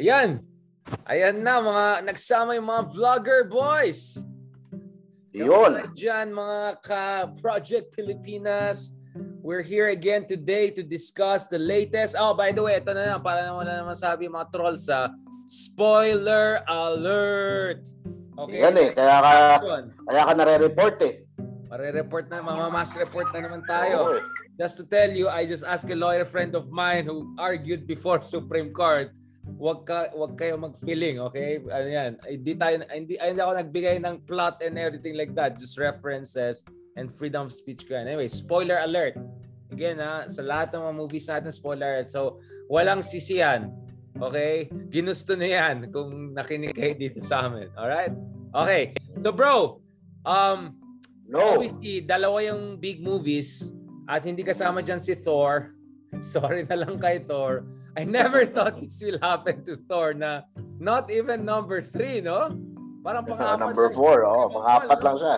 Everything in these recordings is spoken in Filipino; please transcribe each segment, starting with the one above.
Ayan. Ayan na, mga nagsama yung mga vlogger boys. Yun. Dyan, mga ka-Project Pilipinas. We're here again today to discuss the latest. Oh, by the way, ito na lang, para naman na naman sabi mga trolls sa spoiler alert. Okay? Yan eh, kaya ka, kaya ka nare-report eh. Mare-report na, mamamas report na naman tayo. Just to tell you, I just asked a lawyer friend of mine who argued before Supreme Court. Wag ka wag kayo mag-feeling, okay? Ano yan? Hindi tayo hindi, hindi ako nagbigay ng plot and everything like that, just references and freedom of speech ko yan. Anyway, spoiler alert. Again, ha, sa lahat ng mga movies natin, spoiler alert. So, walang sisiyan. Okay? Ginusto na yan kung nakinig kayo dito sa amin. Alright? Okay. So, bro, um, No. Obviously, dalawa yung big movies at hindi kasama dyan si Thor. Sorry na lang kay Thor. I never thought this will happen to Thor na not even number three, no? Parang pang-apat number lang 4, siya. oh, pang-apat lang siya.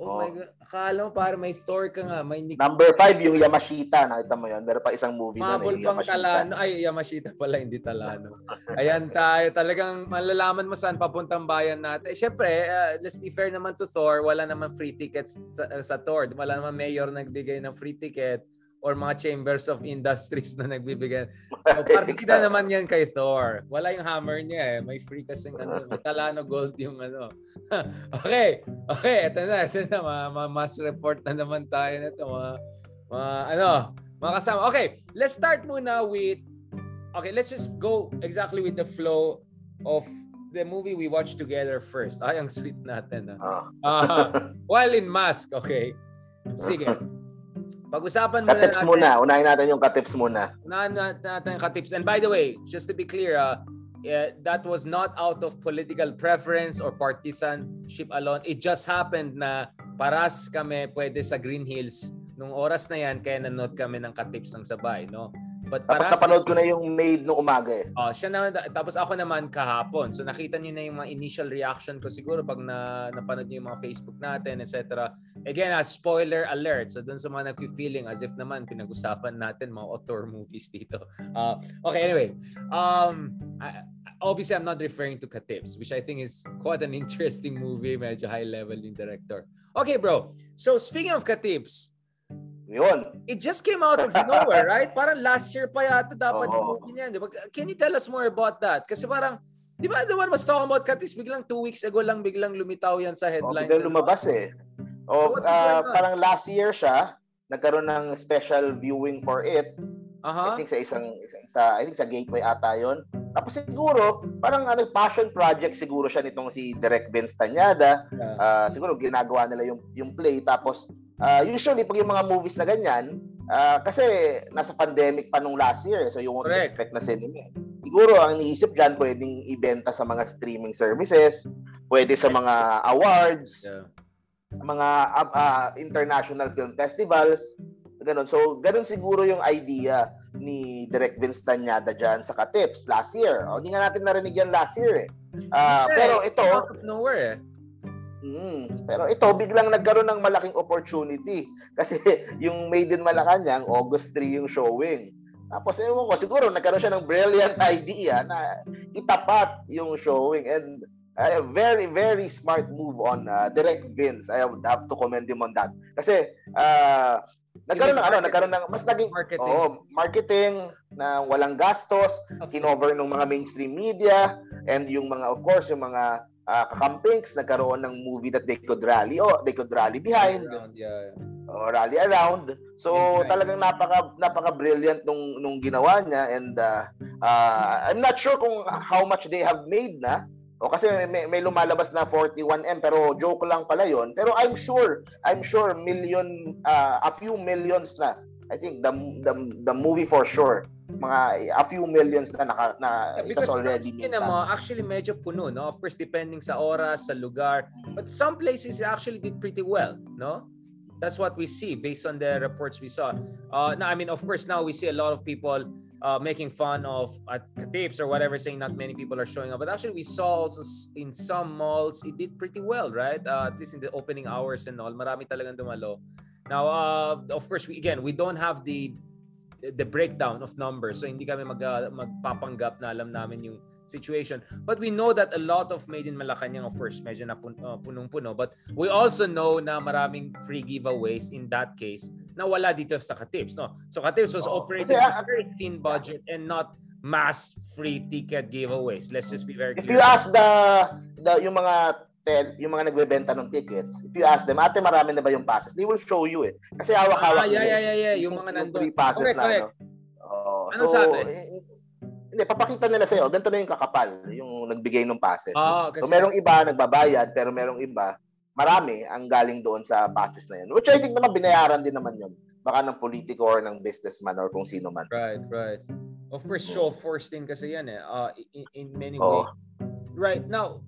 Oh, my God. Akala mo parang may Thor ka nga. May Nick Number 5 yung Yamashita, nakita mo yun. Meron pa isang movie na Mabul yung pang Yamashita. Talano. Ay, Yamashita pala, hindi Talano. Ayan tayo. Talagang malalaman mo saan papuntang bayan natin. Siyempre, uh, let's be fair naman to Thor. Wala naman free tickets sa, sa Thor. Wala naman mayor nagbigay ng free ticket or mga chambers of industries na nagbibigay. So, partida naman yan kay Thor. Wala yung hammer niya eh. May free kasing ano, may Talano Gold yung ano. okay. Okay, ito na. Ito na. Mga, mga mass report na naman tayo nito. Mga, mga ano, mga kasama. Okay, let's start muna with Okay, let's just go exactly with the flow of the movie we watched together first. Ay, ang sweet natin. Ah. Ah, while in mask, okay. Sige. Pag-usapan muna Katips natin. muna. Unahin natin yung katips muna. Unahan na- natin yung katips. And by the way, just to be clear, uh, eh, that was not out of political preference or partisanship alone. It just happened na paras kami pwede sa Green Hills nung oras na yan kaya nanood kami ng katips ng sabay, no? But Tapos paras napanood ko na yung Maid nung umaga eh. Oh, siya naman tapos ako naman kahapon. So nakita niyo na yung mga initial reaction ko siguro pag na napanood niyo yung mga Facebook natin, etc. Again, a spoiler alert. So dun sa mga nagfi-feeling as if naman pinag-usapan natin mga author movies dito. Uh, okay, anyway. Um I, obviously I'm not referring to Katips, which I think is quite an interesting movie, medyo high level yung director. Okay, bro. So speaking of Katips, Yun. it just came out of nowhere, right? Parang last year pa yata dapat yung Oo. movie niyan, di ba? Can you tell us more about that? Kasi parang, di ba, the one was talking about Katis, biglang two weeks ago lang biglang lumitaw yan sa Oh, headlines. biglang lumabas eh. So O, what is ah, going on? parang last year siya, nagkaroon ng special viewing for it. Aha. I think sa isang isa, isa- I think sa Gateway ata 'yon. Tapos siguro, parang ano, passion project siguro siya nitong si Direk Vince Tanyada. Yeah. Ah, siguro ginagawa nila yung yung play tapos ah, usually pag yung mga movies na ganyan, ah, kasi nasa pandemic pa nung last year, so you won't Correct. expect na cinema. Siguro ang iniisip diyan pwedeng ibenta sa mga streaming services, pwede sa mga awards, Yeah. mga ah, ah, international film festivals, ganun. So, ganun siguro yung idea ni Direk Vince Tanyada dyan sa Katips last year. O, hindi nga natin narinig yan last year eh. Yeah, pero it ito, came out of nowhere eh. Mm, pero ito, biglang nagkaroon ng malaking opportunity. Kasi yung Made in Malacanang, August 3 yung showing. Tapos, ewan ko, siguro nagkaroon siya ng brilliant idea na itapat yung showing. And a very, very smart move on uh, Direct Vince. I would have to commend him on that. Kasi, uh, nagkaroon ng ano, nagkaroon ng mas naging Marketing. oh, marketing na walang gastos, kinover ng mga mainstream media and yung mga of course yung mga uh, kakampings nagkaroon ng movie that they could rally oh they could rally behind. Around, yeah, yeah. or rally around. So talagang napaka napaka brilliant nung nung ginawa niya and uh, uh, I'm not sure kung how much they have made na. O kasi may, may lumalabas na 41M pero joke lang pala yon pero I'm sure I'm sure million uh, a few millions na. I think the the, the movie for sure mga a few millions na naka, na Yeah, because already made that. actually medyo puno, no? Of course, depending sa oras, sa lugar. But some places actually did pretty well, no? That's what we see based on the reports we saw. Uh, now, I mean, of course, now we see a lot of people uh, making fun of at tapes or whatever, saying not many people are showing up. But actually, we saw also in some malls, it did pretty well, right? Uh, at least in the opening hours and all. Marami talagang dumalo. Now, uh, of course, we, again, we don't have the the breakdown of numbers. So hindi kami mag, uh, magpapanggap na alam namin yung situation. But we know that a lot of Made in Malacanang, of course, medyo na pun- uh, punong-puno. But we also know na maraming free giveaways in that case na wala dito sa Katips. No? So Katips was oh, operating kasi, uh, very thin budget and not mass free ticket giveaways. Let's just be very clear. If you ask the, the yung mga tel, yung mga nagbebenta ng tickets, if you ask them, ate, marami na ba yung passes? They will show you eh. Kasi hawak-hawak ah, yeah, yeah, yeah, yeah. Yung, yung mga nandun. Free passes correct, na, correct. no? Oh, ano so, sabi? Eh, hindi, papakita nila sa'yo, ganito na yung kakapal, yung nagbigay ng passes. Ah, kasi... So, merong iba nagbabayad, pero merong iba, marami ang galing doon sa passes na yun. Which I think naman binayaran din naman yun. Baka ng politiko or ng businessman or kung sino man. Right, right. Of course, show force din kasi yan eh. Uh, in, in many oh. ways. Right, now,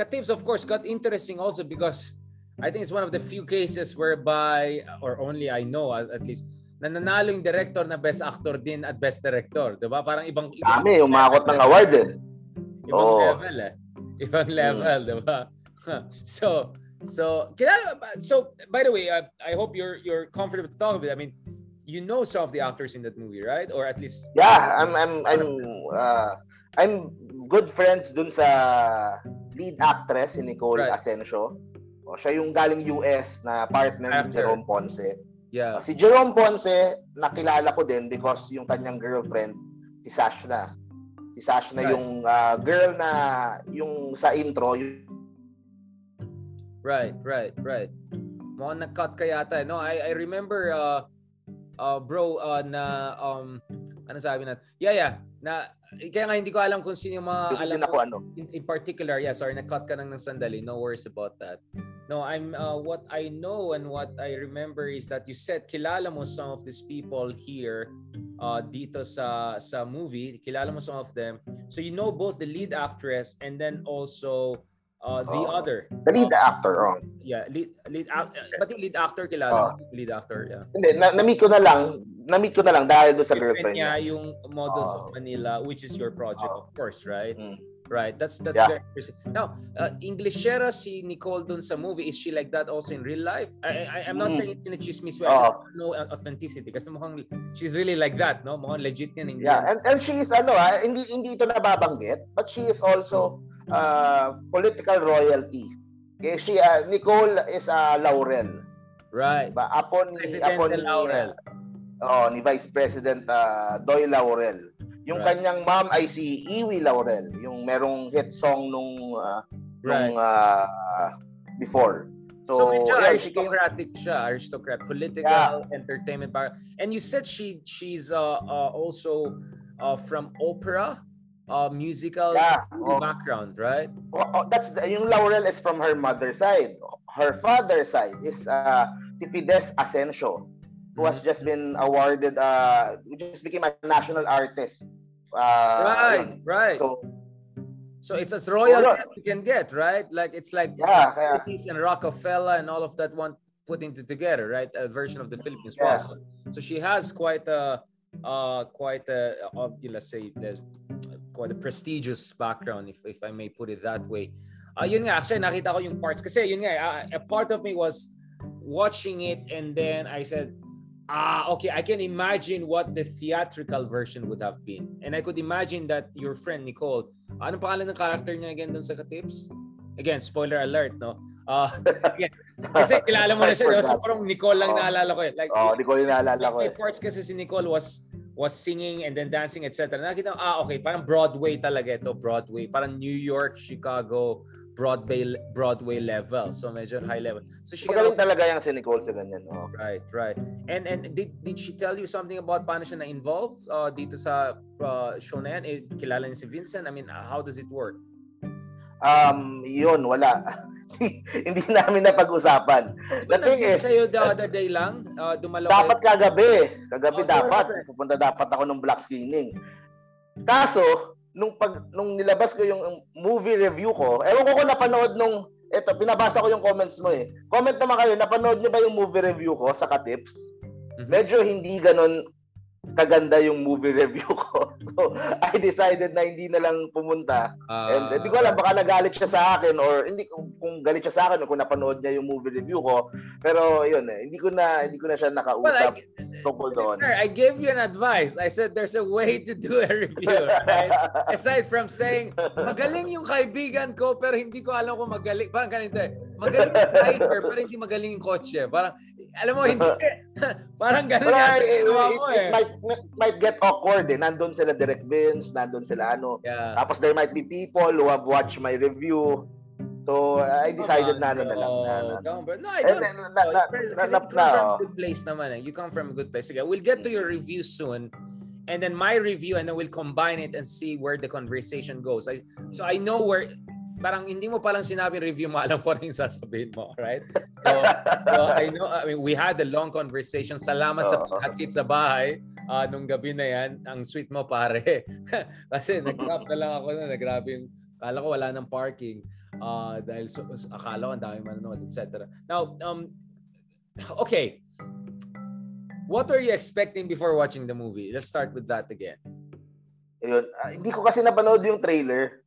Katips, of course, got interesting also because I think it's one of the few cases whereby, or only I know at least, nananalo yung director na best actor din at best director. Di ba? Parang ibang... Dami, umakot ng award din. Ibang oh. level eh. Ibang hmm. level, hmm. di ba? so, so, so, by the way, I, I hope you're you're comfortable to talk about it. I mean, you know some of the actors in that movie, right? Or at least... Yeah, I'm, I'm, I'm, uh, I'm good friends dun sa lead actress si Nicole right. Asensio. O, siya yung galing US na partner Actor. ni Jerome Ponce. Yeah. Uh, si Jerome Ponce, nakilala ko din because yung kanyang girlfriend, si Sashna. Si Sashna right. yung uh, girl na yung sa intro. Yung... Right, right, right. Mukhang nag-cut ka yata. No, I, I remember, uh, uh, bro, uh, na, um, ano sabi natin? Yeah, yeah. Na kaya nga hindi ko alam kung sino yung mga alam ko ano. In, in particular, yeah, sorry, na-cut ka nang ng sandali. No worries about that. No, I'm uh, what I know and what I remember is that you said kilala mo some of these people here uh, dito sa sa movie. Kilala mo some of them. So you know both the lead actress and then also uh, the oh, other. The lead uh, actor, oh. Yeah, lead lead uh, but yung lead actor kilala oh. lead actor, yeah. Hindi, na, na ko na lang na-meet ko na lang dahil doon sa girlfriend niya. niya yung Models oh. of Manila, which is your project, oh. of course, right? Mm. Right. That's that's yeah. very interesting. Now, uh, Englishera si Nicole dun sa movie, is she like that also in real life? I, I I'm not mm. saying in a chismis way. Oh. no authenticity kasi mukhang she's really like that, no? Mukhang legit yan. Hindi yeah, and and she is ano ah, hindi hindi ito nababanggit, but she is also uh, political royalty. Okay, she uh, Nicole is a uh, Laurel. Right. Ba, apo ni President ni Laurel. Uh, oh, ni Vice President uh, Doy Laurel. Yung right. kanyang mom ay si Iwi Laurel, yung merong hit song nung uh, right. nung uh, before. So, so medyo yeah, aristocratic she siya, aristocrat, political, yeah. entertainment bar. And you said she she's uh, uh, also uh, from opera, uh, musical yeah. oh. background, right? Oh, oh, that's the, yung Laurel is from her mother's side. Her father's side is uh, si Fides Asensio who has just been awarded uh who just became a national artist. Uh, right, yun. right. So so it's as royal as you can get, right? Like it's like yeah, yeah. and Rockefeller and all of that one put into together, right? A version of the Philippines yeah. So she has quite a uh quite a uh, let's say quite a prestigious background if if I may put it that way. Uh, yun nga, actually nakita ko yung parts kasi yun nga, uh, a part of me was watching it and then I said, ah, okay, I can imagine what the theatrical version would have been. And I could imagine that your friend Nicole, ano pangalan ng character niya again doon sa Katips? Again, spoiler alert, no? Uh, again, kasi kilala mo na siya, so parang Nicole lang oh. naalala ko eh. Like, oh, Nicole yung naalala ko eh. parts kasi si Nicole was was singing and then dancing, etc. Nakita ah, okay, parang Broadway talaga ito, Broadway. Parang New York, Chicago, Broadway Broadway level. So medyo high level. So she Magaling also, talaga yung si Nicole sa ganyan. Oh. Right, right. And and did did she tell you something about paano siya na-involve uh, dito sa uh, show na yan? Eh, kilala niya si Vincent? I mean, how does it work? Um, yun, wala. hindi namin na pag-usapan. The thing is, kayo the other day lang, uh, dumalaw Dapat kagabi. Kagabi oh, dapat. Pupunta dapat ako ng black screening. Kaso, nung pag nung nilabas ko yung movie review ko, ewan ko kung napanood nung eto, pinabasa ko yung comments mo eh. Comment naman kayo, napanood niyo ba yung movie review ko sa Katips? Mm-hmm. Medyo hindi ganun kaganda yung movie review ko. So, I decided na hindi na lang pumunta. Uh, And hindi ko alam, baka nagalit siya sa akin or hindi kung galit siya sa akin o kung napanood niya yung movie review ko. Pero yun eh, hindi ko na hindi ko na siya nakausap well, tungkol doon. I gave you an advice. I said there's a way to do a review, right? Aside from saying, magaling yung kaibigan ko pero hindi ko alam kung magaling. Parang ganito eh. Magaling yung driver pero hindi magaling yung kotse. Parang alam mo, hindi. parang ganun yan. It, it, it, it, might, might get awkward eh. Nandun sila Direct Vince, nandun sila ano. Yeah. Tapos there might be people who have watched my review. So, I decided na ano na lang. Na, na. No, I don't. Na, na, na, na, na, na, from a good place naman eh. You come from a good place. Sige, we'll get to your review soon. And then my review and then we'll combine it and see where the conversation goes. I, so I know where parang hindi mo palang sinabi review mo, alam ko rin sasabihin mo, right? So, so I know, I mean, we had a long conversation. Salamat sa paghatid sa bahay uh, nung gabi na yan. Ang sweet mo, pare. Kasi nag-drop na lang ako na, grabe yung, akala ko wala ng parking. Uh, dahil so, akala ko ang dami manonood, etc. Now, um, okay. What were you expecting before watching the movie? Let's start with that again. Ayun, uh, hindi ko kasi napanood yung trailer.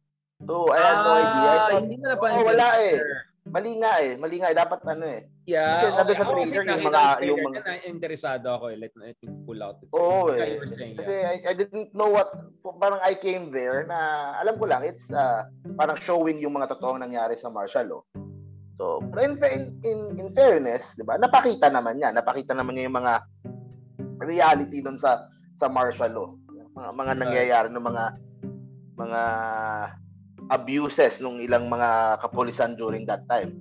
So, I had no ah, idea. I thought, hindi na napanood. Oh, wala eh. Mali nga eh. Mali nga eh. Dapat ano eh. Yeah. Kasi okay. nandun sa trailer yung mga... Yung mga... Na interesado ako eh. Let, let me pull out. Oo oh, eh. Kasi I, I didn't know what... Parang I came there na alam ko lang, it's uh, parang showing yung mga totoong nangyari sa martial law. So, in, in, in fairness, di ba, napakita naman niya. Napakita naman niya yung mga reality doon sa sa martial law. Mga, mga nangyayari ng mga mga abuses nung ilang mga kapulisan during that time.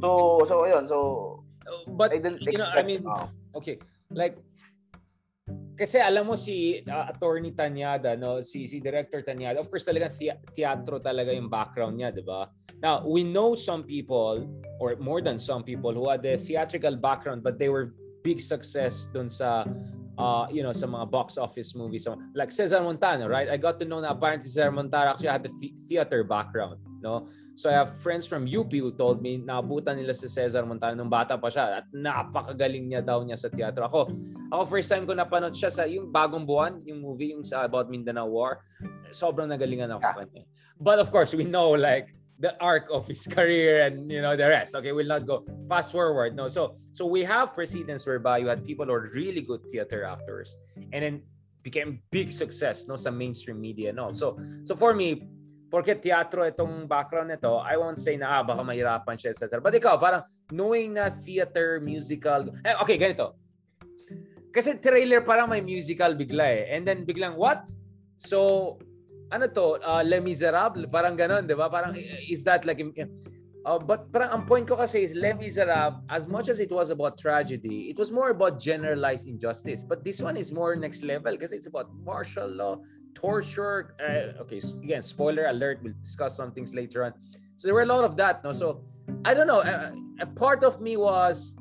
So, so ayun, so but I didn't you know, I mean, uh, okay, like kasi alam mo si uh, attorney Tanyada no si si director Tanyada of course talaga teatro talaga yung background niya di ba now we know some people or more than some people who had a theatrical background but they were big success dun sa uh, you know, sa mga box office movies. So, like Cesar Montano, right? I got to know na apparently Cesar Montano actually had the theater background, no? So I have friends from UP who told me naabutan nila si Cesar Montano nung bata pa siya at napakagaling niya daw niya sa teatro. Ako, ako first time ko napanood siya sa yung Bagong Buwan, yung movie yung sa about Mindanao War. Sobrang nagalingan ako sa kanya. But of course, we know like the arc of his career and you know the rest. Okay, we'll not go fast forward. No, so so we have precedents whereby you had people who are really good theater actors and then became big success no sa mainstream media and all. So so for me, porque teatro itong background nito, I won't say na ah, baka mahirapan siya etc. But ikaw, parang knowing na theater, musical, eh, okay, ganito. Kasi trailer parang may musical bigla eh. And then biglang what? So ano to, uh, Les Miserables, parang ganon, di ba? Parang, is that like, uh, but parang ang point ko kasi is Les Miserables, as much as it was about tragedy, it was more about generalized injustice. But this one is more next level kasi it's about martial law, torture. Uh, okay, again, spoiler alert, we'll discuss some things later on. So there were a lot of that, no? So, I don't know, a, a part of me was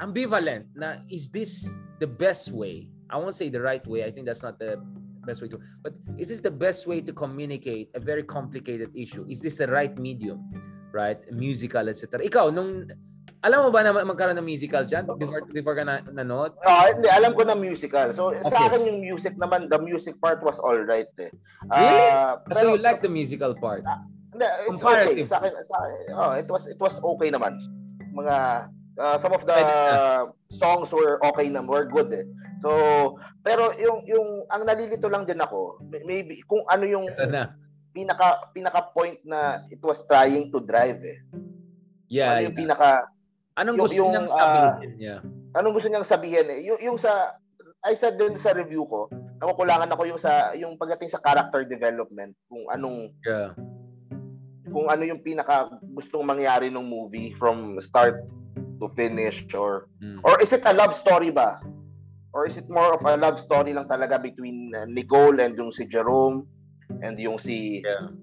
ambivalent na is this the best way? I won't say the right way. I think that's not the best way to but is this the best way to communicate a very complicated issue is this the right medium right musical etc ikaw nung alam mo ba na magkaroon ng musical dyan before, before ka na, nanood? Uh, hindi, alam ko na musical. So, okay. sa akin yung music naman, the music part was all right eh. Uh, really? Pero, so, you like the musical part? Uh, hindi, it's okay. Sa akin, sa akin, oh, it was, it was okay naman. Mga, uh, some of the songs were okay na, were good eh. So, ang nalilito lang din ako, maybe kung ano yung na. pinaka pinaka point na it was trying to drive eh. Yeah. Ano yung yeah. pinaka Anong yung, gusto yung, niyang sabihin? Uh, yeah. Anong gusto niyang sabihin eh? Yung, yung sa I said din sa review ko, nakukulangan ako yung sa yung pagdating sa character development, kung anong yeah. kung ano yung pinaka gustong mangyari ng movie from start to finish or mm. or is it a love story ba? Or is it more of a love story lang talaga between uh, Nicole and yung si Jerome and yung si yeah.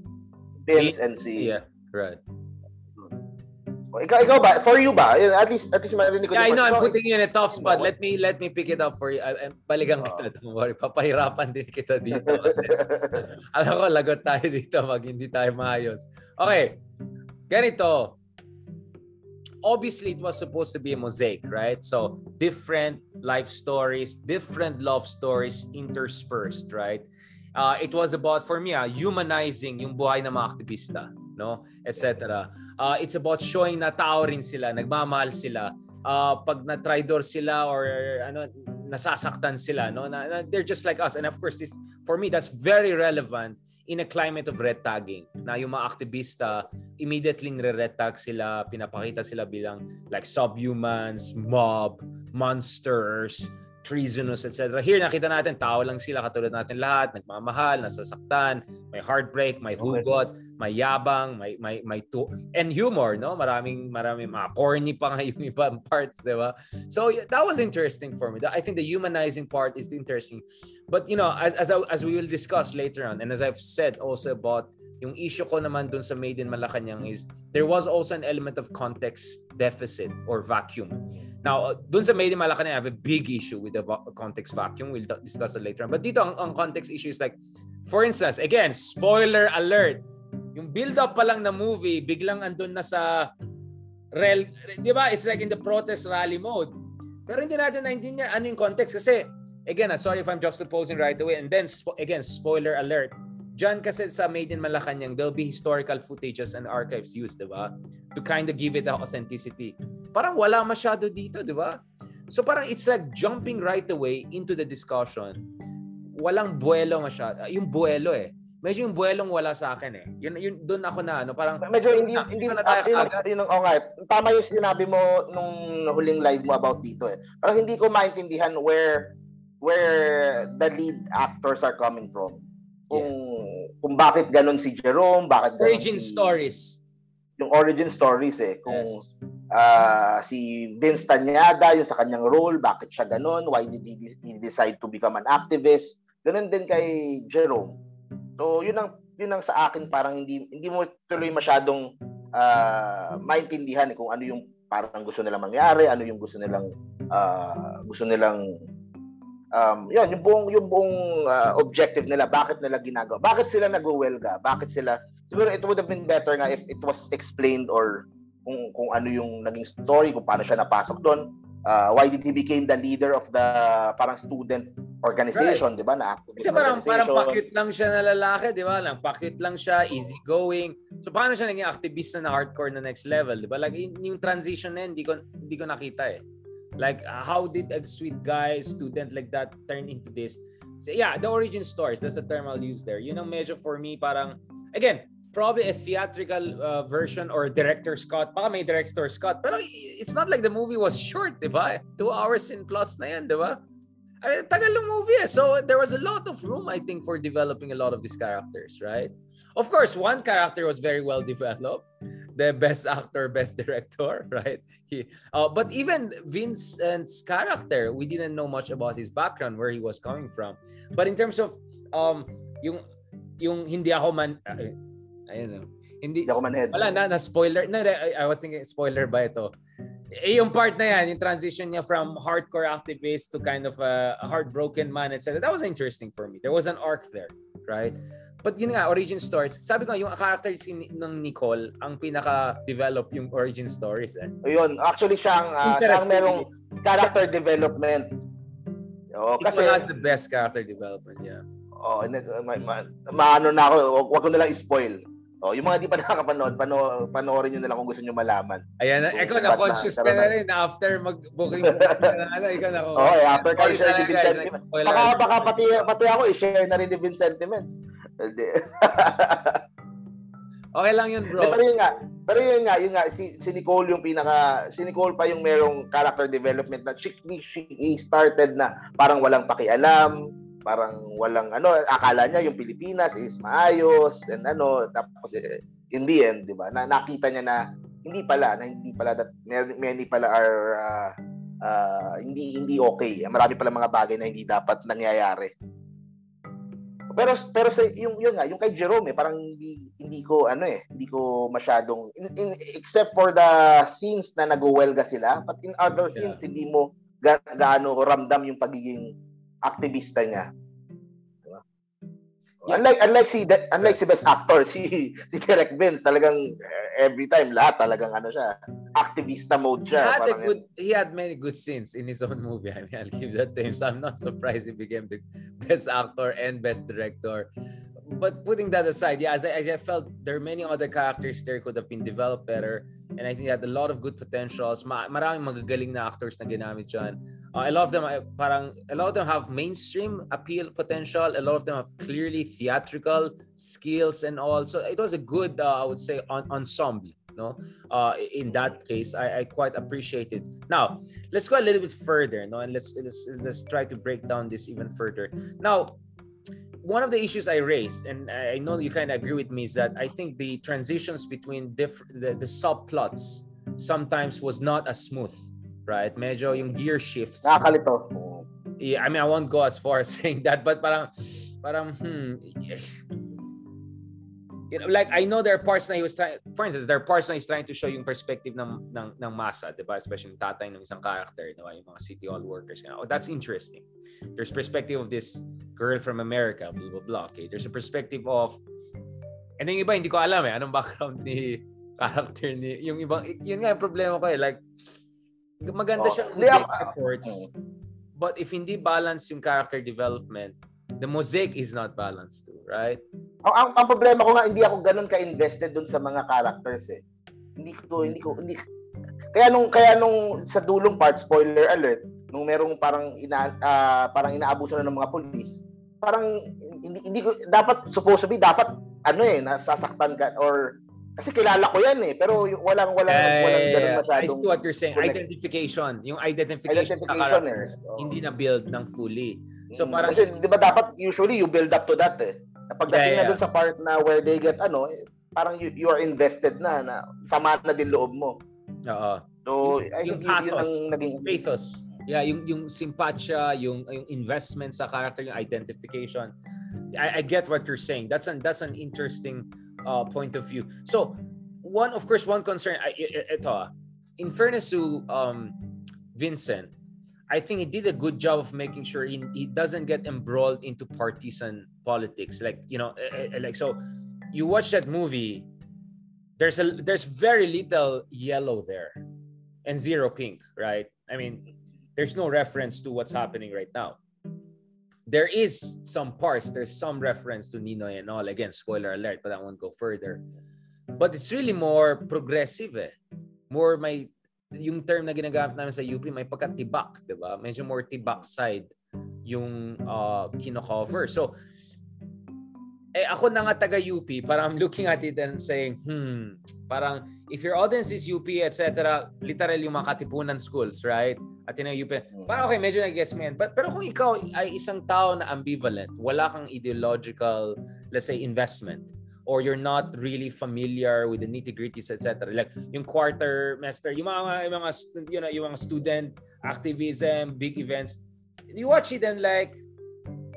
Vince and si Yeah, right. Ikaw, ikaw ba? For you ba? At least, at least marinig ko. Yeah, I know, I'm putting you in a tough spot. Let me, let me pick it up for you. I, I, balikan oh. kita. Don't worry. Papahirapan din kita dito. Alam ko, lagot tayo dito mag hindi tayo maayos. Okay. Ganito obviously it was supposed to be a mosaic, right? So different life stories, different love stories interspersed, right? Uh, it was about, for me, uh, humanizing yung buhay ng mga aktivista. no? Etc. Uh, it's about showing na tao rin sila, nagmamahal sila. Uh, pag na-tridor sila or ano nasasaktan sila, no? Na, na, they're just like us. And of course, this for me that's very relevant in a climate of red tagging na yung mga aktivista immediately re-red tag sila pinapakita sila bilang like subhumans mob monsters treasonous, etc. Here, nakita natin, tao lang sila katulad natin lahat, nagmamahal, nasasaktan, may heartbreak, may hugot, may yabang, may, may, may to and humor, no? Maraming, maraming mga corny pa nga yung ibang parts, di ba? So, that was interesting for me. I think the humanizing part is interesting. But, you know, as, as, as we will discuss later on, and as I've said also about yung issue ko naman dun sa Made in Malacanang is there was also an element of context deficit or vacuum. Now, dun sa Made in Malacanang, I have a big issue with the context vacuum. We'll discuss it later on. But dito, ang, ang context issue is like, for instance, again, spoiler alert, yung build-up pa lang na movie, biglang andun na sa rel, di ba? It's like in the protest rally mode. Pero hindi natin naintindihan ano yung context kasi again, uh, sorry if I'm juxtaposing right away and then spo- again, spoiler alert Diyan kasi sa Made in Malacanang, there'll be historical footages and archives used, di ba? To kind of give it a authenticity. Parang wala masyado dito, di ba? So parang it's like jumping right away into the discussion. Walang buwelo masyado. Ah, yung buwelo eh. Medyo yung buwelong wala sa akin eh. Yun, yun doon ako na ano, parang medyo hindi na, hindi na tayo uh, yun, yun, oh, nga, tama yung sinabi mo nung huling live mo about dito eh. Parang hindi ko maintindihan where where the lead actors are coming from kung yeah. kung bakit ganun si Jerome, bakit ganun origin si, stories. Yung origin stories eh. Kung yes. uh, si Vince Tanyada, yung sa kanyang role, bakit siya ganun? Why did he, he decide to become an activist? Ganun din kay Jerome. So, yun ang yun ang sa akin parang hindi hindi mo tuloy masyadong uh, maintindihan eh, kung ano yung parang gusto nilang mangyari, ano yung gusto nilang uh, gusto nilang um, yun, yung buong, yung buong uh, objective nila, bakit nila ginagawa, bakit sila nag-welga, bakit sila, siguro it would have been better nga if it was explained or kung, kung ano yung naging story, kung paano siya napasok doon, uh, why did he became the leader of the parang student organization, right. di ba? Na Kasi parang, parang pakit lang siya na lalaki, di ba? Lang, pakit lang siya, easy going. So paano siya naging activist na, na hardcore na next level, di ba? Like yung transition na hindi ko, hindi ko nakita eh. Like, uh, how did a sweet guy, student like that turn into this? So, yeah, the origin stories. That's the term I'll use there. You know, medyo for me, parang, again, probably a theatrical uh, version or director Scott. Baka may director Scott. Pero it's not like the movie was short, di ba? Two hours in plus na yan, ba? I mean, tagal ng movie eh. So there was a lot of room, I think, for developing a lot of these characters, right? Of course, one character was very well developed the best actor, best director, right? He, uh, but even Vincent's character, we didn't know much about his background, where he was coming from. But in terms of um, yung yung hindi ako man, uh, ayun know, hindi, hindi ako manhead. Wala na, na spoiler. Na, I, I was thinking spoiler ba ito? Eh, yung part na yan, yung transition niya from hardcore activist to kind of a, a heartbroken man, etc. That was interesting for me. There was an arc there, right? But yun nga, origin stories. Sabi ko, yung character si, ng Nicole, ang pinaka-develop yung origin stories. Eh. Ayun, actually siyang, uh, siyang merong character development. Oh, kasi has the best character development, yeah. Oh, ma, ma, maano na ako, wag ko na lang spoil. Oh, yung mga di pa nakakapanood, pano, panoorin niyo na lang kung gusto niyo malaman. Ayan, so, ikaw na conscious ka na rin after mag-booking na ano, ikaw na. Oh, eh, after ka share ni Vincent. Baka, baka pati, pati ako i-share na rin ni Vincent sentiments. okay lang yun, bro. Pero yun nga, pero yun nga, yun nga, si, si Nicole yung pinaka, si Nicole pa yung merong character development na she, she started na parang walang pakialam, parang walang ano, akala niya yung Pilipinas is maayos and ano, tapos eh, in the end, di ba, na, nakita niya na hindi pala, na hindi pala that many pala are uh, uh, hindi hindi okay. Marami pala mga bagay na hindi dapat nangyayari. Pero pero sa yung yun nga, yung kay Jerome eh, parang hindi hindi ko ano eh, hindi ko masyadong in, in, except for the scenes na nagwelga sila, but in other scenes yeah. hindi mo ga, gaano ramdam yung pagiging aktivista niya. Yeah. Unlike unlike si unlike si best actor si si Derek Vince talagang eh, every time lahat talagang ano siya activista mode siya. He had, a good, he had many good scenes in his own movie. I mean, I'll give that to him. So I'm not surprised he became the best actor and best director. But putting that aside, yeah, as I, as I felt there are many other characters there could have been developed better. And I think had a lot of good potentials. Ma maraming magagaling na actors na ginamit dyan. Uh, a lot them, parang, a lot of them have mainstream appeal potential. A lot of them have clearly theatrical skills and all. So it was a good, uh, I would say, on, ensemble. No, uh, in that case, I, I quite appreciate it. Now, let's go a little bit further, no, and let's let's let's try to break down this even further. Now, one of the issues I raised, and I know you kind of agree with me, is that I think the transitions between different the, the subplots sometimes was not as smooth, right? Medyo yung gear shifts. Nakakalito. Yeah, I mean, I won't go as far as saying that, but parang, parang, hmm, you know, like I know there are parts na he was trying, for instance, there are parts na he's trying to show yung perspective ng ng ng masa, 'di ba? Especially yung tatay ng isang character, 'di ba? Yung mga city hall workers. You know? Oh, that's interesting. There's perspective of this girl from America, blah blah blah. Okay, there's a perspective of And then yung iba hindi ko alam eh anong background ni character ni yung ibang yun nga yung problema ko eh like maganda oh, siyang music efforts but if hindi balance yung character development the mosaic is not balanced too, right? Ang, ang, ang problema ko nga hindi ako ganoon ka-invested dun sa mga characters eh. Hindi ko hindi ko hindi kaya nung kaya nung sa dulong part spoiler alert nung merong parang ina uh, parang inaabuso na ng mga pulis parang hindi, hindi ko dapat supposed to be dapat ano eh nasasaktan ka or kasi kilala ko yan eh pero walang walang uh, walang ganun masyadong I see what you're saying identification yung identification, identification eh. oh. hindi na build ng fully So mm. parang kasi 'di ba dapat usually you build up to that eh. Pagdating yeah, yeah. na dun sa part na where they get ano, eh, parang you, you are invested na na sama na din loob mo. Oo. So yung, I think yun, yun ang naging pathos. Yeah, yung yung simpatia, yung yung investment sa character, yung identification. I, I get what you're saying. That's an that's an interesting uh, point of view. So, one of course one concern I, ito ah, in fairness to um Vincent, I think he did a good job of making sure he, he doesn't get embroiled into partisan politics. Like you know, eh, eh, like so, you watch that movie. There's a there's very little yellow there, and zero pink. Right? I mean, there's no reference to what's happening right now. There is some parts. There's some reference to Nino and all. Again, spoiler alert, but I won't go further. But it's really more progressive. Eh. More my yung term na ginagamit namin sa UP may pagka-tibak, 'di ba? Medyo more tibak side yung uh, kino-cover. So eh ako na nga taga UP, parang I'm looking at it and saying, hmm, parang if your audience is UP, etc., literal yung mga katipunan schools, right? At yun UP. Parang okay, medyo nag-guess mo yan. But, pero kung ikaw ay isang tao na ambivalent, wala kang ideological, let's say, investment, or you're not really familiar with the nitty-gritties, etc. Like yung quarter master, yung mga, yung mga, you know, yung mga student activism, big events, you watch it and like,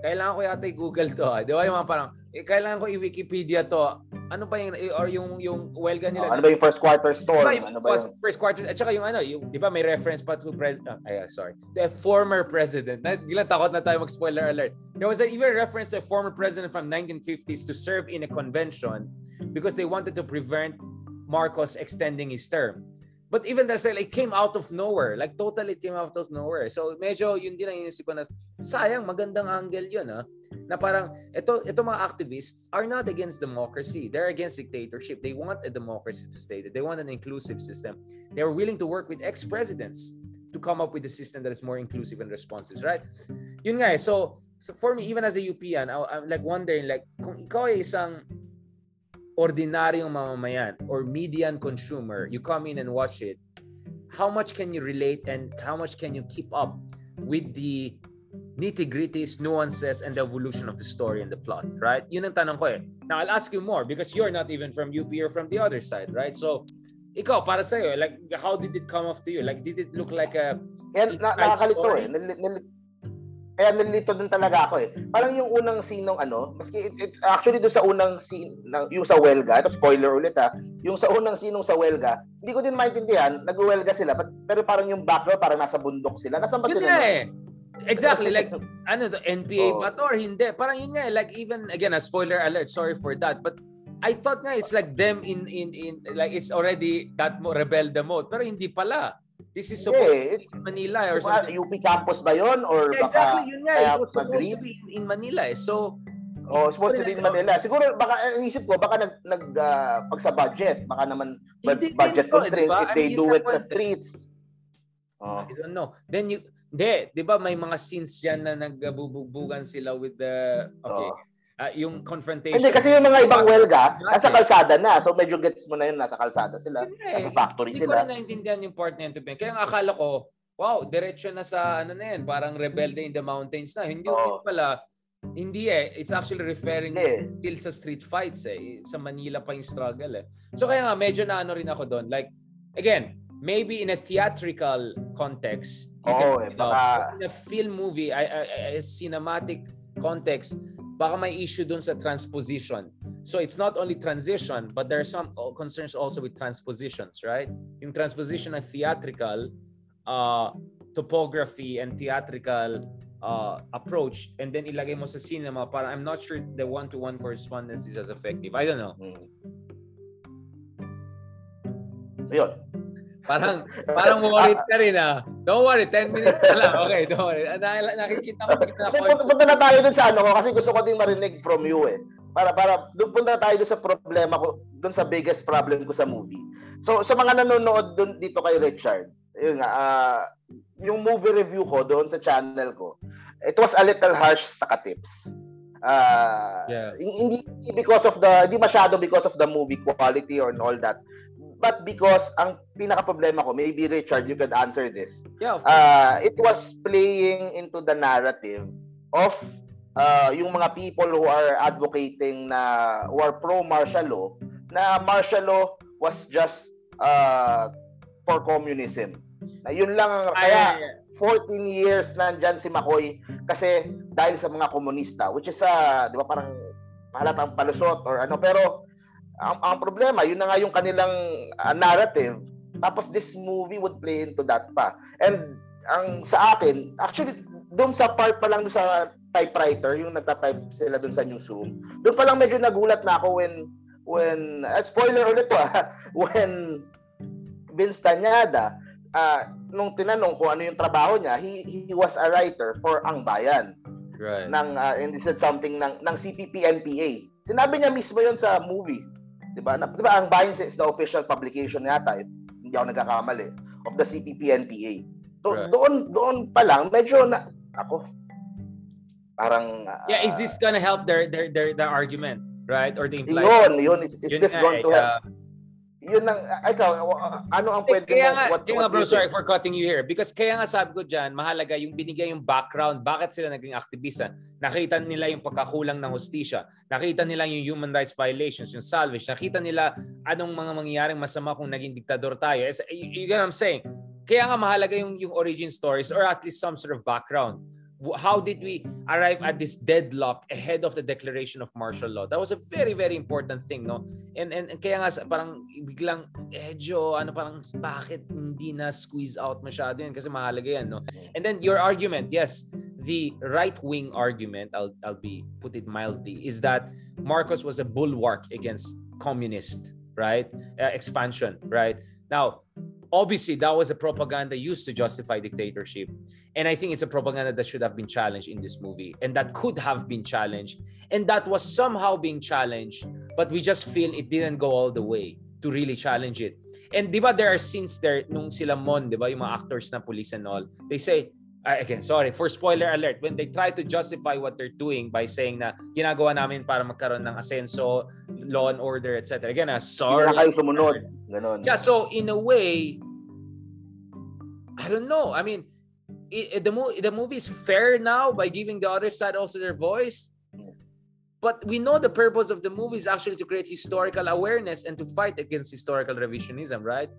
kailangan ko yata i-google to. Ah. Di ba? Yung mga parang, eh, kailangan ko i-Wikipedia to. Ano ba yung, or yung, yung welga nila? Oh, ano ba yung first quarter storm? Diba, ano ba yung... First quarter, at saka yung ano, yung, di ba may reference pa to president, uh, ay, sorry, the former president. Na, gilang takot na tayo mag-spoiler alert. There was a, even reference to a former president from 1950s to serve in a convention because they wanted to prevent Marcos extending his term. But even that like came out of nowhere. Like totally came out of nowhere. So medyo yun din ang inisip ko na sayang magandang angle yun ah. Na parang ito ito mga activists are not against democracy. They're against dictatorship. They want a democracy to stay. They want an inclusive system. They are willing to work with ex-presidents to come up with a system that is more inclusive and responsive, right? Yun nga eh. So so for me even as a UPian, I, I'm like wondering like kung ikaw ay isang ordinaryong mamamayan or median consumer, you come in and watch it, how much can you relate and how much can you keep up with the nitty-gritties, nuances, and the evolution of the story and the plot, right? Yun ang tanong ko eh. Now, I'll ask you more because you're not even from UP or from the other side, right? So, ikaw, para sa'yo, like, how did it come off to you? Like, did it look like a... Yan, na, nakakalito eh. Nal, nal, kaya nalilito din talaga ako eh. Parang yung unang sinong ano, maski it, it, actually do sa unang scene ng yung sa Welga, ito spoiler ulit ha, yung sa unang sinong sa Welga, hindi ko din maintindihan, nag-Welga sila, but, pero parang yung background parang nasa bundok sila. Nasaan ba sila? Yun eh. Exactly, like, ano to, NPA oh. ba to or hindi? Parang yun nga, eh, like even, again, a spoiler alert, sorry for that, but I thought nga it's like them in, in, in, like it's already that mo, rebelde mode, pero hindi pala This is supposed yeah, to be in Manila or something. UP campus ba yon or yeah, exactly, yun nga. It was supposed to be in Manila eh. So, Oh, supposed to be in Manila. Siguro baka inisip ko baka nag nag uh, pag sa budget, baka naman Hindi budget constraints diba? if they I mean, do it sa streets. Oh. I don't know. Then you hindi, 'di ba may mga scenes diyan na nagbubugbugan sila with the okay. Oh. Uh, yung confrontation. Hindi kasi yung mga ibang welga nasa kalsada na. So medyo gets mo na yun nasa kalsada sila. Hindi, nasa factory hindi sila. Hindi ko na naintindihan yung part na yun. Kaya nga akala ko, wow, diretso na sa ano na yan, parang rebelde in the mountains na. Hindi oh. pala hindi eh. It's actually referring yeah. still sa street fights eh. Sa Manila pa yung struggle eh. So kaya nga, medyo na ano rin ako doon. Like, again, maybe in a theatrical context, oh, can, eh, baka... in a film movie, a, a, a cinematic context, baka may issue doon sa transposition. So it's not only transition, but there are some concerns also with transpositions, right? Yung transposition ng theatrical, uh, topography and theatrical uh, approach and then ilagay mo sa cinema para I'm not sure the one-to-one correspondence is as effective. I don't know. Hmm. Ayun. Parang parang worried ka rin ah. Don't worry, 10 minutes na lang. Okay, don't worry. Dahil nakikita ko kita na punta, punta na tayo dun sa ano ko kasi gusto ko din marinig from you eh. Para para doon punta tayo dun sa problema ko, dun sa biggest problem ko sa movie. So sa mga nanonood dun dito kay Richard, yun nga, uh, yung movie review ko doon sa channel ko, it was a little harsh sa katips. Uh, yeah. Hindi because of the, hindi masyado because of the movie quality or all that. But because ang pinaka problema ko, maybe Richard, you could answer this. Yeah, uh, it was playing into the narrative of uh, yung mga people who are advocating na who are pro martial law na martial law was just uh, for communism. Na yun lang ang kaya 14 years nandiyan si McCoy kasi dahil sa mga komunista which is uh, 'di ba parang halatang palusot or ano pero ang, ang problema yun na nga yung kanilang uh, narrative tapos this movie would play into that pa and ang sa akin actually doon sa part pa lang doon sa typewriter yung nagta-type sila doon sa newsroom doon pa lang medyo nagulat na ako when when uh, spoiler ulit to ah, when Vince Tanyada uh, nung tinanong kung ano yung trabaho niya, he, he was a writer for Ang Bayan. Right. Ng, uh, and he said something ng, ng CPP-NPA. Sinabi niya mismo yon sa movie. Di ba? Di ba, Ang Bayan is the official publication yata, eh, hindi ako nagkakamali, of the CPP-NPA. So, right. doon, doon pa lang, medyo na, ako, parang... Uh, yeah, is this gonna help their, their, their, their argument? Right? Or the implied... Yun, yun. Is, is yun this going to help? Uh, yun ang ikaw ano ang pwede kaya mo? nga, what, kaya what nga bro sorry for cutting you here. Because kaya nga sabi ko diyan mahalaga yung binigay yung background bakit sila naging aktivista nakita nila yung pagkakulang ng hustisya. Nakita nila yung human rights violations yung salvage. Nakita nila anong mga mangyayaring masama kung naging diktador tayo. You, you get what I'm saying? Kaya nga mahalaga yung yung origin stories or at least some sort of background how did we arrive at this deadlock ahead of the declaration of martial law? That was a very very important thing no? And and, and kaya nga parang biglang medyo ano parang bakit hindi na squeeze out masyado yan? Kasi mahalaga yan no? And then your argument yes the right wing argument I'll I'll be put it mildly is that Marcos was a bulwark against communist right? Uh, expansion right? Now obviously that was a propaganda used to justify dictatorship. And i think it's a propaganda that should have been challenged in this movie. And that could have been challenged. And that was somehow being challenged. But we just feel it didn't go all the way to really challenge it. And diba there are scenes there nung sila Mon diba yung mga actors na police and all. They say again, sorry, for spoiler alert, when they try to justify what they're doing by saying na ginagawa namin para magkaroon ng asenso, law and order, etc. Again, uh, sorry. Hindi kayo sumunod. Ganon. Yeah, so in a way, I don't know. I mean, it, it, the, movie, the movie is fair now by giving the other side also their voice. But we know the purpose of the movie is actually to create historical awareness and to fight against historical revisionism, right?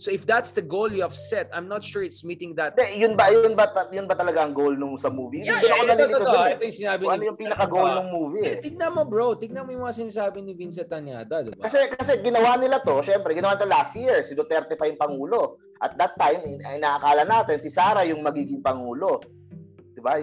So if that's the goal you have set, I'm not sure it's meeting that. De, yun ba yun ba yun ba talaga ang goal nung sa movie? Yeah, yeah, ako yeah, doon. Eh. Ito yung sinabi ano yung pinaka-goal ng movie eh. Tignan mo bro, tignan mo yung mga sinasabi ni Vincent Tanyada, di ba? Kasi kasi ginawa nila to, syempre ginawa to last year, si Duterte pa yung pangulo. At that time, inaakala natin si Sara yung magiging pangulo. 'Di ba?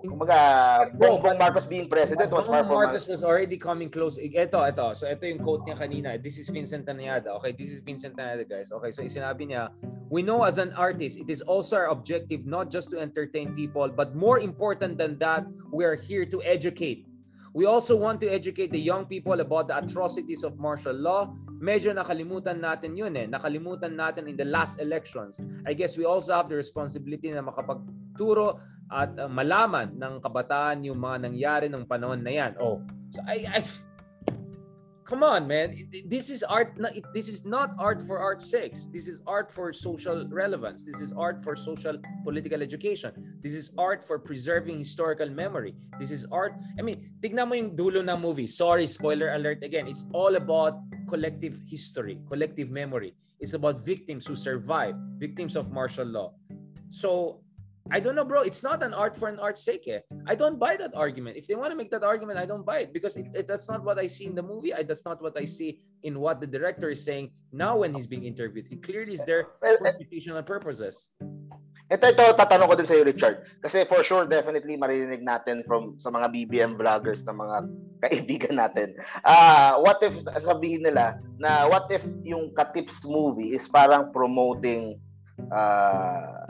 Kumbaga, Bongbong Marcos being president was far from... Marcos was already coming close. Ito, ito. So, ito yung quote niya kanina. This is Vincent Tanyada. Okay, this is Vincent Tanyada, guys. Okay, so sinabi niya, We know as an artist, it is also our objective not just to entertain people, but more important than that, we are here to educate. We also want to educate the young people about the atrocities of martial law. Medyo nakalimutan natin yun eh. Nakalimutan natin in the last elections. I guess we also have the responsibility na makapagturo at uh, malaman ng kabataan yung mga nangyari ng panahon na yan. Oh, so I, I come on man. This is art this is not art for art's sake this is art for social relevance. This is art for social political education. This is art for preserving historical memory. This is art i mean tignan mo yung dulo ng movie. Sorry spoiler alert again. It's all about collective history collective memory. It's about victims who survived victims of martial law. So I don't know, bro. It's not an art for an art's sake. Eh? I don't buy that argument. If they want to make that argument, I don't buy it because it, it, that's not what I see in the movie. I, that's not what I see in what the director is saying now when he's being interviewed. He clearly is there for educational purposes. Ito, ito, tatanong ko din sa iyo, Richard. Kasi for sure, definitely maririnig natin from sa mga BBM vloggers na mga kaibigan natin. Uh, what if, sabihin nila, na what if yung Katips movie is parang promoting uh,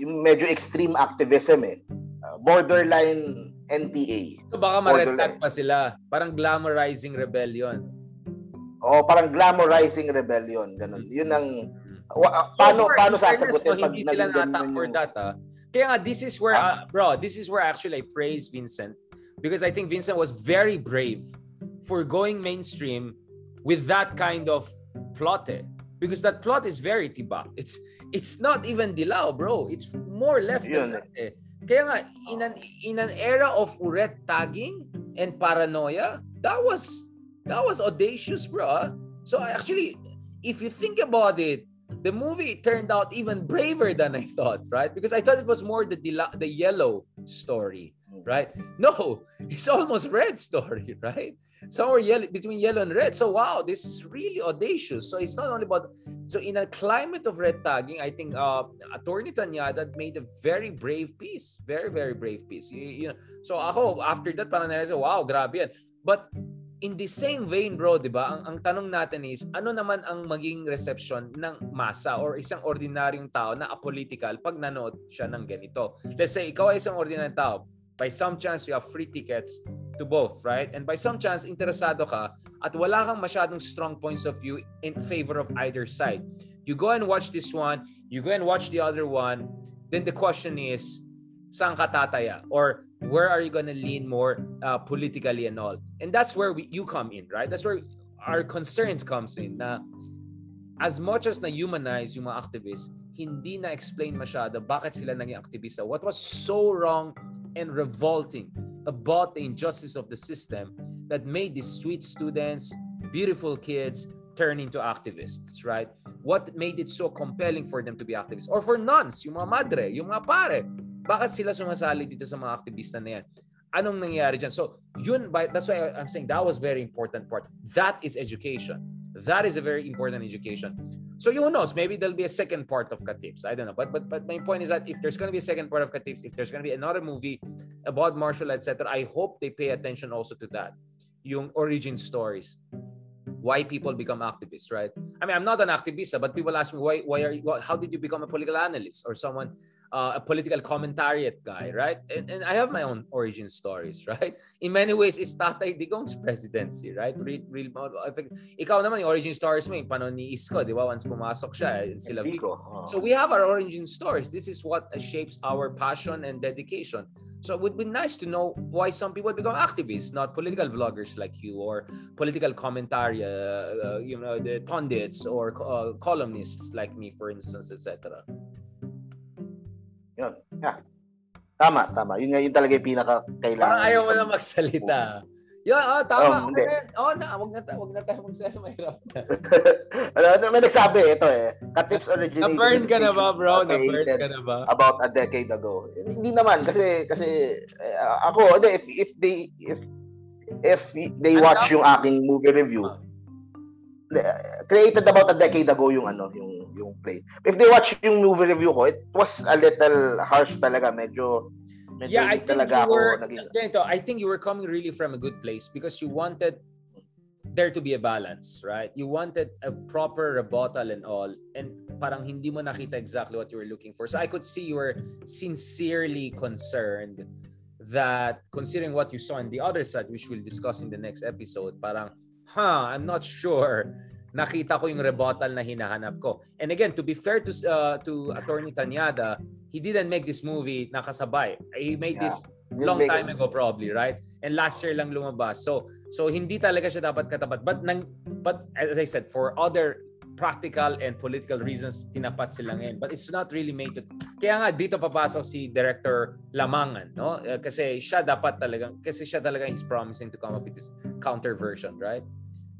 yung medyo extreme activism eh. Uh, borderline NPA. So baka ma-retag pa sila. Parang glamorizing rebellion. O parang glamorizing rebellion. Ganun. Yun ang wa, so paano for, paano sasagutin no, pag hindi sila natak for that ah. Kaya nga this is where uh, bro, this is where actually I praise Vincent because I think Vincent was very brave for going mainstream with that kind of plot eh. Because that plot is very tiba. It's it's not even dilaw, bro. It's more left than that eh. Kaya nga, in an, in an era of red tagging and paranoia, that was that was audacious, bro. Ah. So actually, if you think about it, the movie turned out even braver than I thought, right? Because I thought it was more the the yellow story, right? No, it's almost red story, right? somewhere yellow, between yellow and red. So wow, this is really audacious. So it's not only about so in a climate of red tagging, I think uh, Attorney Tanyada made a very brave piece, very very brave piece. You, you know, so ako after that parang nasa wow, grabe yan. But in the same vein, bro, 'di ba? Ang, ang tanong natin is, ano naman ang maging reception ng masa or isang ordinaryong tao na apolitical pag nanood siya ng ganito? Let's say ikaw ay isang ordinaryong tao, by some chance you have free tickets to both, right? And by some chance, interesado ka at wala kang masyadong strong points of view in favor of either side. You go and watch this one, you go and watch the other one, then the question is, saan ka tataya? Or where are you gonna lean more uh, politically and all? And that's where we, you come in, right? That's where our concerns comes in na as much as na-humanize yung mga activists, hindi na-explain masyado bakit sila naging aktivista. What was so wrong and revolting about the injustice of the system that made these sweet students, beautiful kids, turn into activists, right? What made it so compelling for them to be activists? Or for nuns, yung mga madre, yung mga pare, bakit sila sumasali dito sa mga aktivista na yan? Anong nangyayari dyan? So, yun, that's why I'm saying that was very important part. That is education. That is a very important education. So who knows? Maybe there'll be a second part of Katips. I don't know. But but but my point is that if there's going to be a second part of Katips, if there's going to be another movie about martial etc., I hope they pay attention also to that, yung origin stories, why people become activists, right? I mean, I'm not an activist, but people ask me why why are you, how did you become a political analyst or someone uh, a political commentariat guy, right? And, and I have my own origin stories, right? In many ways, it's Tatay Digong's presidency, right? Real, real, ikaw naman, yung origin stories mo, yung panon ni Isko, di ba? Once pumasok siya, eh, sila Vico. So we have our origin stories. This is what shapes our passion and dedication. So it would be nice to know why some people become activists, not political vloggers like you or political commentary, uh, uh, you know, the pundits or uh, columnists like me, for instance, etc. Yun. Yeah. Tama, tama. Yun nga yun talaga yung pinaka kailangan. Parang ayaw mo na magsalita. Yun, oh, tama. Um, okay. Oh, na, wag na, wag na tayo magsalita. Mahirap na. ano, may nagsabi, ito eh. Katips originated Na-burn ka na ba, bro? Na-burn ka na ba? About a decade ago. Hindi naman, kasi, kasi, uh, ako, if, if they, if, if they watch yung aking movie review, created about a decade ago yung ano, yung yung play. If they watch yung movie review ko, it was a little harsh talaga. Medyo, medyo yeah, I think talaga you were, naging... ganito, I think you were coming really from a good place because you wanted there to be a balance, right? You wanted a proper rebuttal and all, and parang hindi mo nakita exactly what you were looking for. So I could see you were sincerely concerned that considering what you saw on the other side, which we'll discuss in the next episode, parang, huh, I'm not sure nakita ko yung rebuttal na hinahanap ko. And again, to be fair to uh, to Attorney Tanyada, he didn't make this movie nakasabay. He made yeah. this long time ago probably, right? And last year lang lumabas. So so hindi talaga siya dapat katapat. But nang but as I said, for other practical and political reasons tinapat sila ngayon. But it's not really made to... Kaya nga dito papasok si Director Lamangan, no? Uh, kasi siya dapat talaga kasi siya talaga is promising to come up with this counter version, right?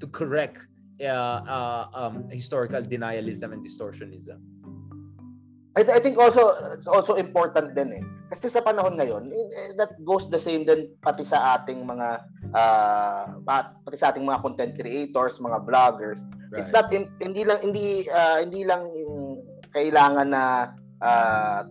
To correct uh, uh, um, historical denialism and distortionism. I, th- I think also it's also important din eh. Kasi sa panahon ngayon, eh, eh, that goes the same din pati sa ating mga uh, pati sa ating mga content creators, mga vloggers. Right. It's not hindi lang hindi uh, hindi lang kailangan na uh,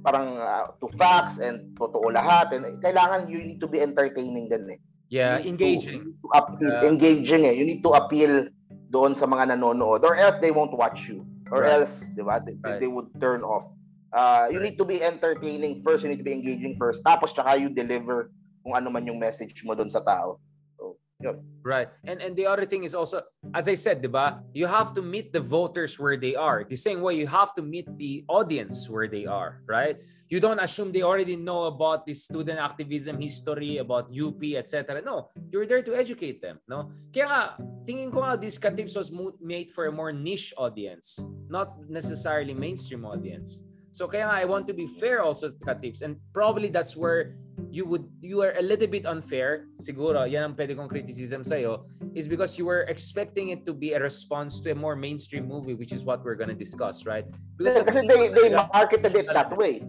parang uh, to facts and totoo lahat and kailangan you need to be entertaining din eh. Yeah, engaging. To, to appeal, uh, engaging eh. You need to appeal doon sa mga nanonood or else they won't watch you. Or right. else di ba they, right. they would turn off. Uh, you need to be entertaining first you need to be engaging first tapos tsaka you deliver kung ano man yung message mo doon sa tao. So yun. Right. And and the other thing is also as i said di ba you have to meet the voters where they are. The same way you have to meet the audience where they are right you don't assume they already know about the student activism history, about UP, etc. No, you're there to educate them. No? Kaya nga, tingin ko nga this Katips was made for a more niche audience, not necessarily mainstream audience. So kaya nga, I want to be fair also to Katips. And probably that's where you would you are a little bit unfair siguro yan ang pwede kong criticism sa iyo is because you were expecting it to be a response to a more mainstream movie which is what we're gonna discuss right because kasi they, they marketed it that way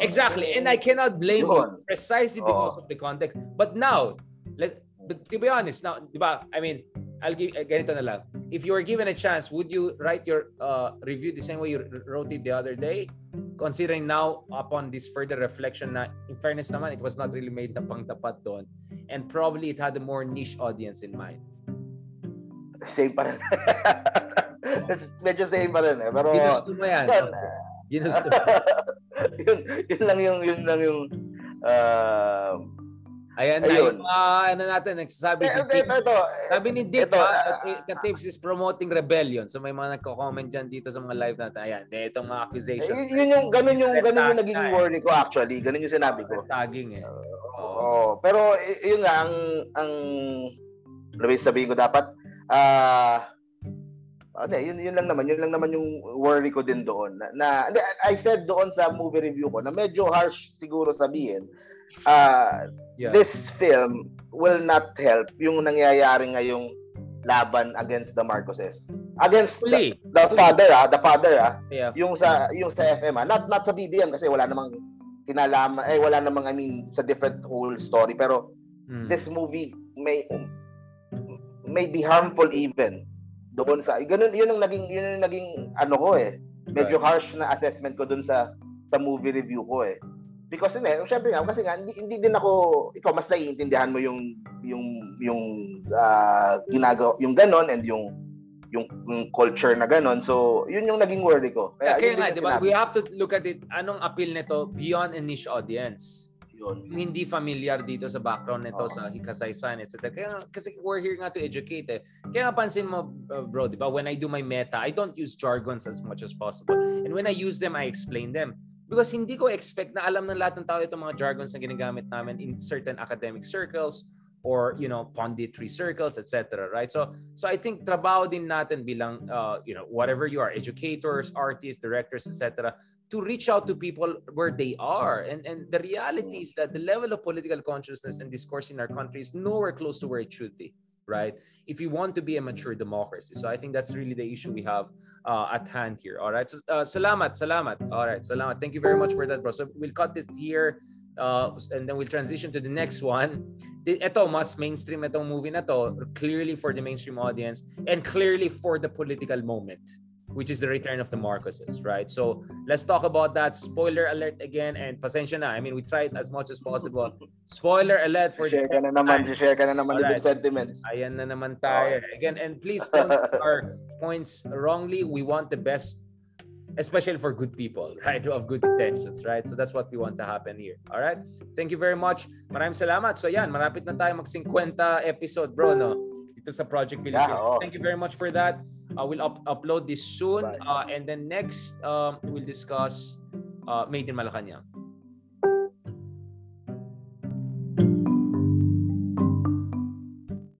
Exactly. And I cannot blame you precisely because oh. of the context. But now, let's but to be honest, now, di ba, I mean, I'll give, uh, ganito na lang. If you were given a chance, would you write your uh, review the same way you wrote it the other day? Considering now, upon this further reflection na, in fairness naman, it was not really made na pangtapat doon. And probably it had a more niche audience in mind. Same pa rin. Medyo same pa rin eh. Pero, Ginusto mo yan. yan okay. Ginusto yun, yun lang yung, yun lang yung, uh, Ayan na, yung uh, ano natin, nagsasabi eh, si Dick. Ito, sabi ni Dick, ito, uh, Katips is promoting rebellion. So may mga nagko-comment dyan dito sa mga live natin. Ayan, eh, itong mga accusations. Eh, yun yung, ganun yung, ganun yung naging worry ko actually. Ganun yung sinabi ko. Tagging eh. Uh, oh. Pero yun nga, ang, ang, ano sabihin ko dapat, ah, uh, ano, yun, yun lang naman, yun lang naman yung worry ko din doon. Na, na I said doon sa movie review ko na medyo harsh siguro sabihin, uh, yeah. this film will not help yung nangyayari ngayong laban against the Marcoses. Against the, the father ah, the father ah. Yeah. Yung sa yung sa FM ah, not not sa BBM kasi wala namang kinalaman eh wala namang I mean sa different whole story pero hmm. this movie may may be harmful even doon sa ganun yun ang naging yun ang naging ano ko eh. Medyo harsh na assessment ko doon sa sa movie review ko eh. Because hindi syempre nga kasi nga hindi, hindi din ako ikaw mas naiintindihan mo yung yung yung uh, ginagawa yung ganon and yung yung, yung culture na ganon. So yun yung naging worry ko. Kaya, kaya nga diba we have to look at it anong appeal nito beyond a niche audience yun. hindi familiar dito sa background nito oh. sa kasaysayan, etc. Kaya kasi we're here nga to educate eh. Kaya pansin mo, uh, bro, di ba, when I do my meta, I don't use jargons as much as possible. And when I use them, I explain them. Because hindi ko expect na alam ng lahat ng tao itong mga jargons na ginagamit namin in certain academic circles or you know punditry circles etc right so so i think trabaho din natin bilang uh, you know whatever you are educators artists directors etc to reach out to people where they are. And, and the reality is that the level of political consciousness and discourse in our country is nowhere close to where it should be, right? If you want to be a mature democracy. So I think that's really the issue we have uh, at hand here. All right. So, uh, salamat, salamat. All right. Salamat. Thank you very much for that, bro. So we'll cut this here. Uh, and then we'll transition to the next one. Ito, mas mainstream itong movie na to, clearly for the mainstream audience and clearly for the political moment which is the return of the Marcoses, right? So let's talk about that. Spoiler alert again, and pasensya na. I mean, we tried as much as possible. Spoiler alert for share the ka na naman, time. share ka na naman right. sentiments. Ayan na naman tayo. Again, and please don't our points wrongly. We want the best especially for good people, right? Who have good intentions, right? So that's what we want to happen here. All right? Thank you very much. Maraming salamat. So yan, marapit na tayo mag-50 episode, bro, no? Dito sa Project Pilipinas. Yeah, oh. Thank you very much for that. Uh, we'll up- upload this soon. Uh, and then next, um, we'll discuss uh, Made in Malacanang.